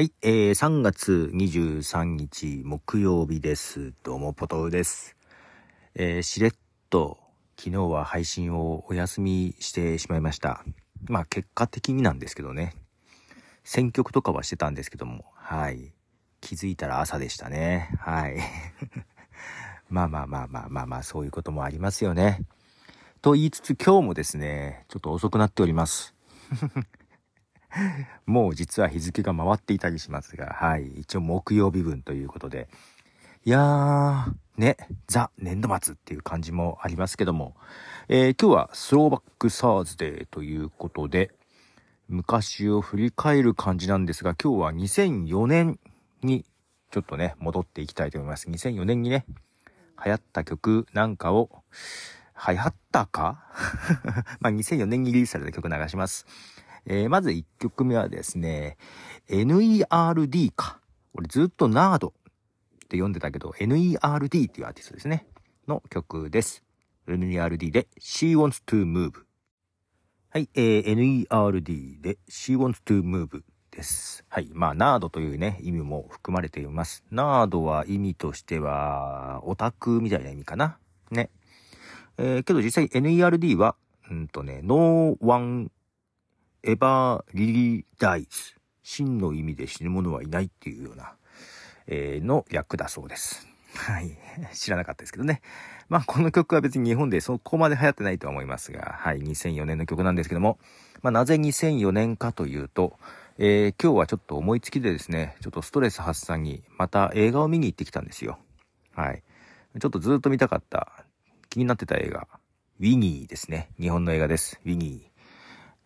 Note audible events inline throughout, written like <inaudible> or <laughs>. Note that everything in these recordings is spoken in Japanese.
はい、えー、3月23日木曜日です。どうも、ポトウです。えー、しれっと昨日は配信をお休みしてしまいました。まあ、結果的になんですけどね。選曲とかはしてたんですけども、はい。気づいたら朝でしたね。はい。<laughs> まあまあまあまあまあまあ、そういうこともありますよね。と言いつつ今日もですね、ちょっと遅くなっております。もう実は日付が回っていたりしますが、はい。一応木曜日分ということで。いやー、ね、ザ・年度末っていう感じもありますけども、えー今日はスローバックサーズデーということで、昔を振り返る感じなんですが、今日は2004年にちょっとね、戻っていきたいと思います。2004年にね、流行った曲なんかを、流行ったか？<laughs> まあ2004年にリリースされた曲流します。えーまず1曲目はですね、NERD か。俺ずっとナードって読んでたけど、NERD っていうアーティストですね。の曲です。NERD で She Wants to Move。はい、えー NERD で She Wants to Move です。はい。まあ、ナードというね、意味も含まれています。ナードは意味としては、オタクみたいな意味かな。ね。えーけど実際 NERD は、うんとね、No one ever really dies 真の意味で死ぬ者はいないっていうような、えーの略だそうです。はい。<laughs> 知らなかったですけどね。まあ、この曲は別に日本でそこまで流行ってないと思いますが、はい。2004年の曲なんですけども、まあ、なぜ2004年かというと、えー今日はちょっと思いつきでですね、ちょっとストレス発散に、また映画を見に行ってきたんですよ。はい。ちょっとずっと見たかった、気になってた映画、ウィニーですね。日本の映画です。ウィニー。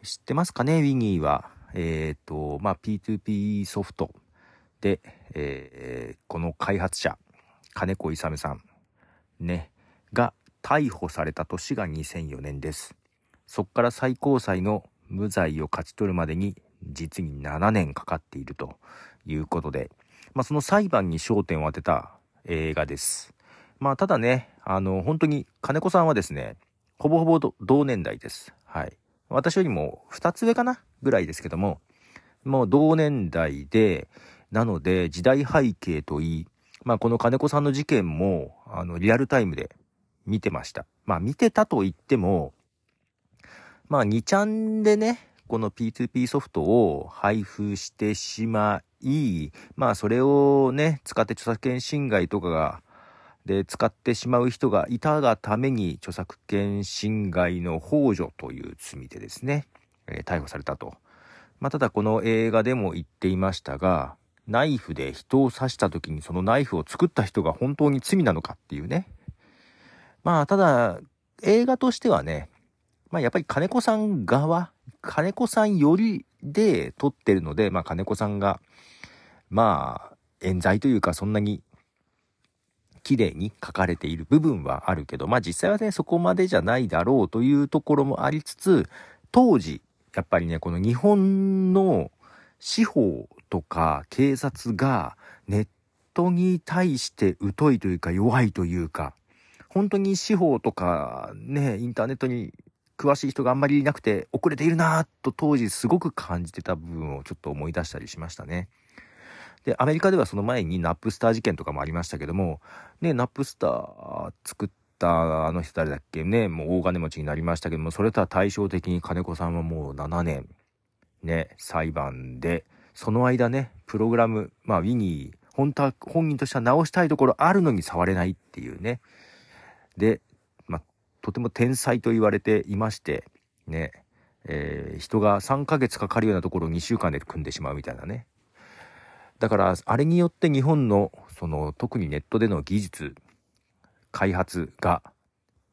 知ってますかね？ウィニーは。えっ、と、まあ、P2P ソフトで、えーこの開発者、金子勇さん、ね、が逮捕された年が2004年です。そこから最高裁の無罪を勝ち取るまでに実に7年かかっているということで、まあ、その裁判に焦点を当てた映画です。まあ、ただね、あの、本当に金子さんはですね、ほぼほぼ同年代です。はい。私よりも2つ上かなぐらいですけども、もう同年代で、なので時代背景といい、まあこの金子さんの事件も、あの、リアルタイムで見てました。まあ見てたと言っても、まあ2ちゃんでね、この P2P ソフトを配布してしまい、まあそれをね、使って著作権侵害とかが、で使ってしまう人がいたがために著作権侵害の幇助という罪でですね、えー逮捕されたと。まあ、ただこの映画でも言っていましたが、ナイフで人を刺した時にそのナイフを作った人が本当に罪なのかっていうね。まあただ映画としてはね、まあやっぱり金子さん側、金子さんよりで撮ってるので、まあ金子さんが、まあ冤罪というかそんなに綺麗に書かれている部分はあるけど、まあ実際はね、そこまでじゃないだろうというところもありつつ、当時、やっぱりね、この日本の司法とか警察がネットに対して疎いというか弱いというか、本当に司法とかね、インターネットに詳しい人があんまりいなくて遅れているなぁと当時すごく感じてた部分をちょっと思い出したりしましたね。で、アメリカではその前にナップスター事件とかもありましたけども、ね、ナップスター作ったあの人誰だっけね、もう大金持ちになりましたけども、それとは対照的に金子さんはもう7年、ね、裁判で、その間ね、プログラム、まあ、ウィニー、本当は本人としては直したいところあるのに触れないっていうね。で、まあ、とても天才と言われていまして、ね、えー人が3ヶ月かかるようなところを2週間で組んでしまうみたいなね。だから、あれによって日本の、その、特にネットでの技術、開発が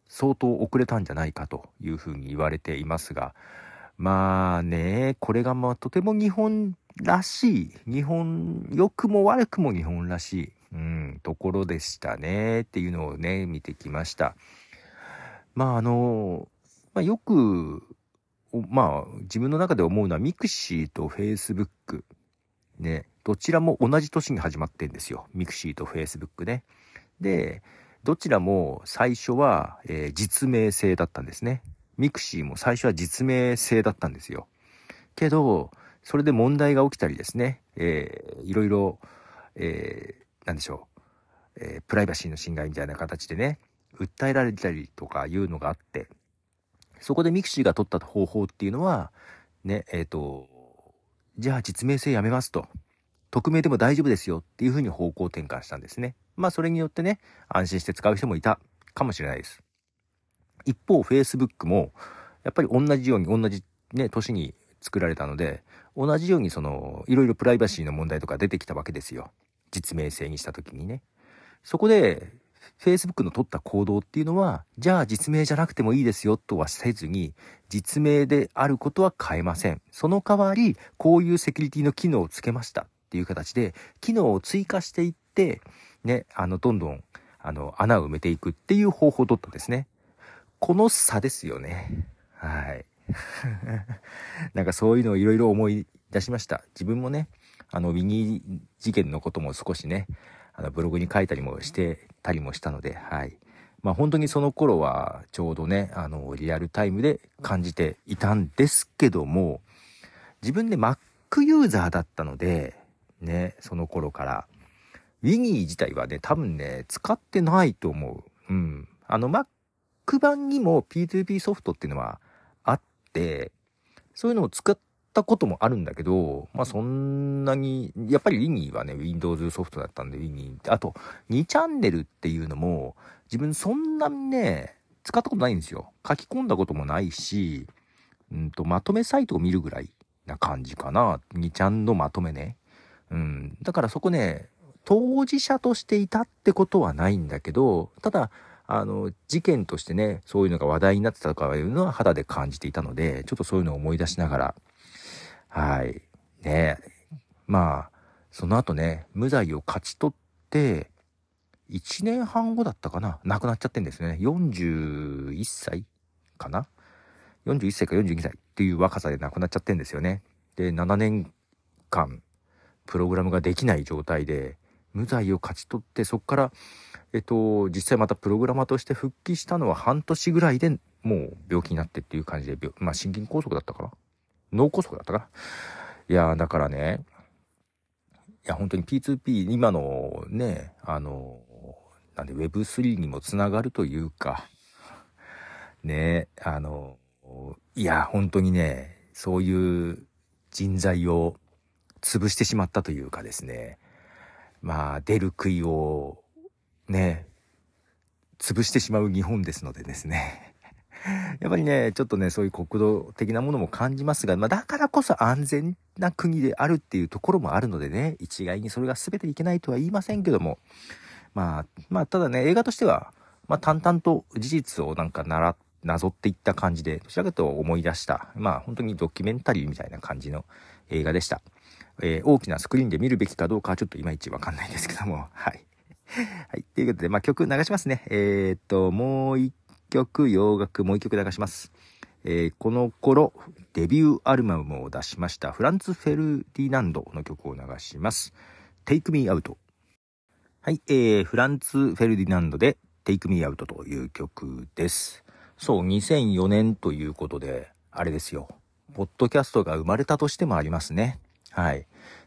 相当遅れたんじゃないかというふうに言われていますが、まあね、これがまあとても日本らしい、日本、良くも悪くも日本らしい、うん、ところでしたねっていうのをね、見てきました。まああの、まあよく、まあ自分の中で思うのは mixi と Facebook、ね、どちらも同じ年に始まってんですよ。 mixi とフェイスブックね。で、どちらも最初は、えー実名制だったんですね。 mixi も最初は実名制だったんですよ。けど、それで問題が起きたりですね。えー、いろいろ、えー、なんでしょう、えー、プライバシーの侵害みたいな形でね、訴えられたりとかいうのがあって、そこで mixi が取った方法っていうのは、ね、えっ、ー、と、じゃあ実名制やめますと。匿名でも大丈夫ですよっていうふうに方向転換したんですね。まあそれによってね、安心して使う人もいたかもしれないです。一方、Facebook も、やっぱり同じように、同じね、年に作られたので、同じようにその、いろいろプライバシーの問題とか出てきたわけですよ。実名制にした時にね。そこで、Facebook の取った行動っていうのは、じゃあ実名じゃなくてもいいですよとはせずに、実名であることは変えません。その代わり、こういうセキュリティの機能をつけましたっていう形で、機能を追加していって、ね、あの、どんどん、あの、穴を埋めていくっていう方法を取ったんですね。この差ですよね。はい。<laughs> なんかそういうのをいろいろ思い出しました。自分もね、あの、ウィニー事件のことも少しね、あの、ブログに書いたりもしてたりもしたので、はい。まあ本当にその頃はちょうどね、あの、リアルタイムで感じていたんですけども、自分で Mac ユーザーだったので、ね、その頃から、ウィニー自体はね、多分ね、使ってないと思う。うん。あの、Mac 版にも P2P ソフトっていうのはあって、そういうのを使ったこともあるんだけど、まあそんなに、やっぱり Wini はね、Windows ソフトだったんで Wini。あと、2チャンネルっていうのも、自分そんなにね、使ったことないんですよ。書き込んだこともないし、うんと、まとめサイトを見るぐらいな感じかな。2ちゃんのまとめね。うん。だからそこね、当事者としていたってことはないんだけど、ただ、あの、事件としてね、そういうのが話題になってたとかいうのは肌で感じていたので、ちょっとそういうのを思い出しながら、はい。ねまあ、その後ね、無罪を勝ち取って、1年半後だったかな亡くなっちゃってんですね。41歳かな ?41 歳か42歳っていう若さで亡くなっちゃってんですよね。で、7年間、プログラムができない状態で、無罪を勝ち取って、そこから、えっと、実際またプログラマーとして復帰したのは半年ぐらいでもう病気になってっていう感じで、まあ心筋梗塞だったかな脳梗塞だったかないやだからね、いや、本当に P2P、今のね、あの、なんで Web3 にもつながるというか、ね、あの、いや、本当にね、そういう人材を潰してしまったというかですね、まあ、出る杭をね、潰してしまう日本ですのでですね。<laughs> やっぱりね、ちょっとね、そういう国土的なものも感じますが、まあ、だからこそ安全な国であるっていうところもあるのでね、一概にそれが全ていけないとは言いませんけども、まあ、まあ、ただね、映画としては、まあ、淡々と事実をなんかなら、なぞっていった感じで、どちらかと思い出した、まあ、本当にドキュメンタリーみたいな感じの映画でした。えー、大きなスクリーンで見るべきかどうかはちょっといまいちわかんないですけども、はい。はい。ということで、まあ、曲流しますね。えー、っと、もう一曲、洋楽、もう一曲流します。えー、この頃、デビューアルバムを出しましたフランツ・フェルディナンドの曲を流します。Take Me Out。はい、えー、フランツ・フェルディナンドで Take Me Out という曲です。そう、2004年ということで、あれですよ。ポッドキャストが生まれたとしてもありますね。はい。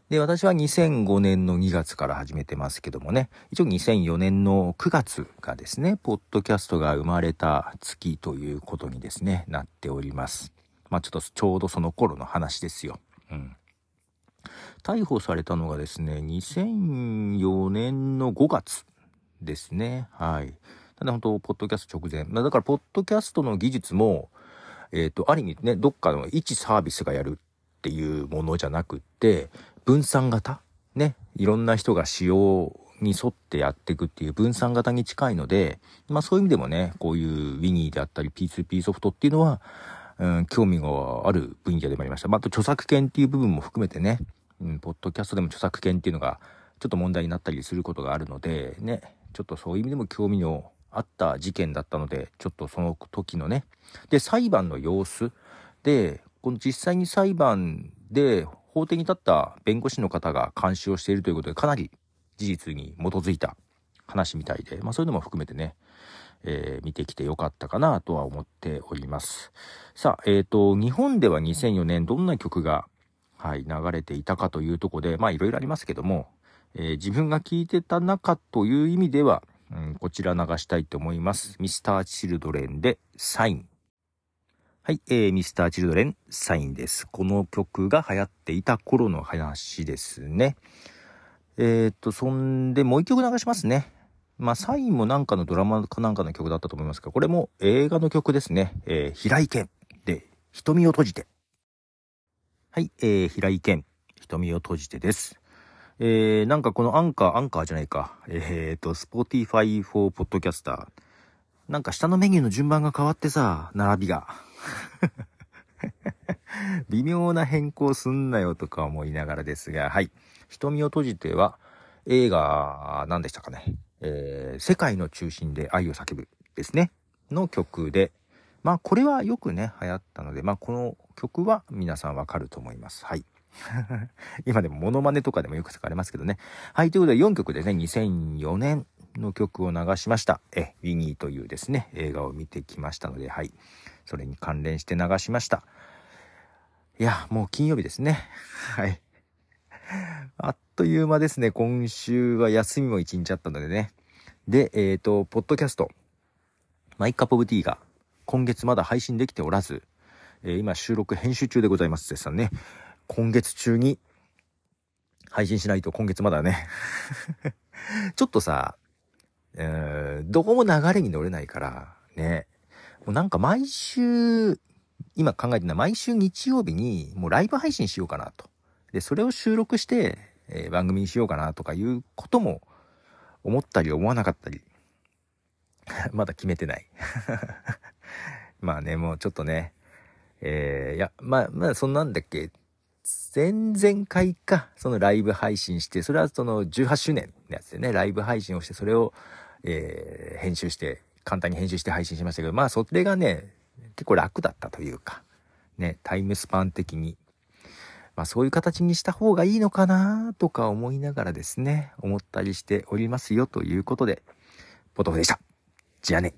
で、私は2005年の2月から始めてますけどもね、一応2004年の9月がですね、ポッドキャストが生まれた月ということにですね、なっております。まあちょっとちょうどその頃の話ですよ。うん。逮捕されたのがですね、2004年の5月ですね。はい。ただ本当、ポッドキャスト直前。だから、ポッドキャストの技術も、えっ、ー、と、ある意味ね、どっかの一サービスがやるっていうものじゃなくって、分散型？ね、いろんな人が使用に沿ってやっていくっていう分散型に近いので、まあそういう意味でもね、こういう Winnie であったり P2P ソフトっていうのは、うん、興味がある分野でもありました。まあ、あと著作権っていう部分も含めてね、うん、ポッドキャストでも著作権っていうのがちょっと問題になったりすることがあるので、ね、ちょっとそういう意味でも興味のあった事件だったので、ちょっとその時のね、で、裁判の様子。で、この実際に裁判で法廷に立った弁護士の方が監視をしているということで、かなり事実に基づいた話みたいで、まあそういうのも含めてね、えー、見てきてよかったかなとは思っております。さあ、えっ、ー、と、日本では2004年どんな曲がはい、流れていたかというとこで、まあいろいろありますけども、えー、自分が聞いてた中という意味では、うん、こちら流したいと思います。ミスターチルドレンでサイン。はい、えー、ミスターチルドレンサインです。この曲が流行っていた頃の話ですね。えー、っと、そんでもう一曲流しますね。まあ、サインもなんかのドラマかなんかの曲だったと思いますが、これも映画の曲ですね。えー、平井堅で、瞳を閉じて。はい、えー、平井堅、瞳を閉じてです。えー、なんかこのアンカー、アンカーじゃないか。えー、っと、Spotify for Podcaster。なんか下のメニューの順番が変わってさ、並びが。<laughs> 微妙な変更すんなよとか思いながらですが、はい。瞳を閉じては、映画、何でしたかね。えー、世界の中心で愛を叫ぶですね。の曲で、まあこれはよくね、流行ったので、まあこの曲は皆さんわかると思います。はい。<laughs> 今でもモノマネとかでもよく使われますけどね。はい、ということで4曲でね、2004年の曲を流しました。え、ウィニーというですね、映画を見てきましたので、はい。それに関連して流しました。いや、もう金曜日ですね。<laughs> はい。あっという間ですね。今週は休みも一日あったのでね。で、えっ、ー、と、ポッドキャスト、マイカップオブティーが今月まだ配信できておらず、えー、今収録編集中でございます。絶賛ね。今月中に配信しないと今月まだね <laughs> ちょっとさ、えー、どこも流れに乗れないから、ね。なんか毎週、今考えてるのは毎週日曜日にもうライブ配信しようかなと。で、それを収録して、えー、番組にしようかなとかいうことも思ったり思わなかったり。<laughs> まだ決めてない。<laughs> まあね、もうちょっとね、えー、いや、まあ、まあ、そんなんだっけ、前々回か、そのライブ配信して、それはその18周年のやつでね、ライブ配信をして、それを、えー、編集して、簡単に編集して配信しましたけど、まあそれがね、結構楽だったというか、ね、タイムスパン的に、まあそういう形にした方がいいのかなとか思いながらですね、思ったりしておりますよということで、ポトフでした。じゃあね。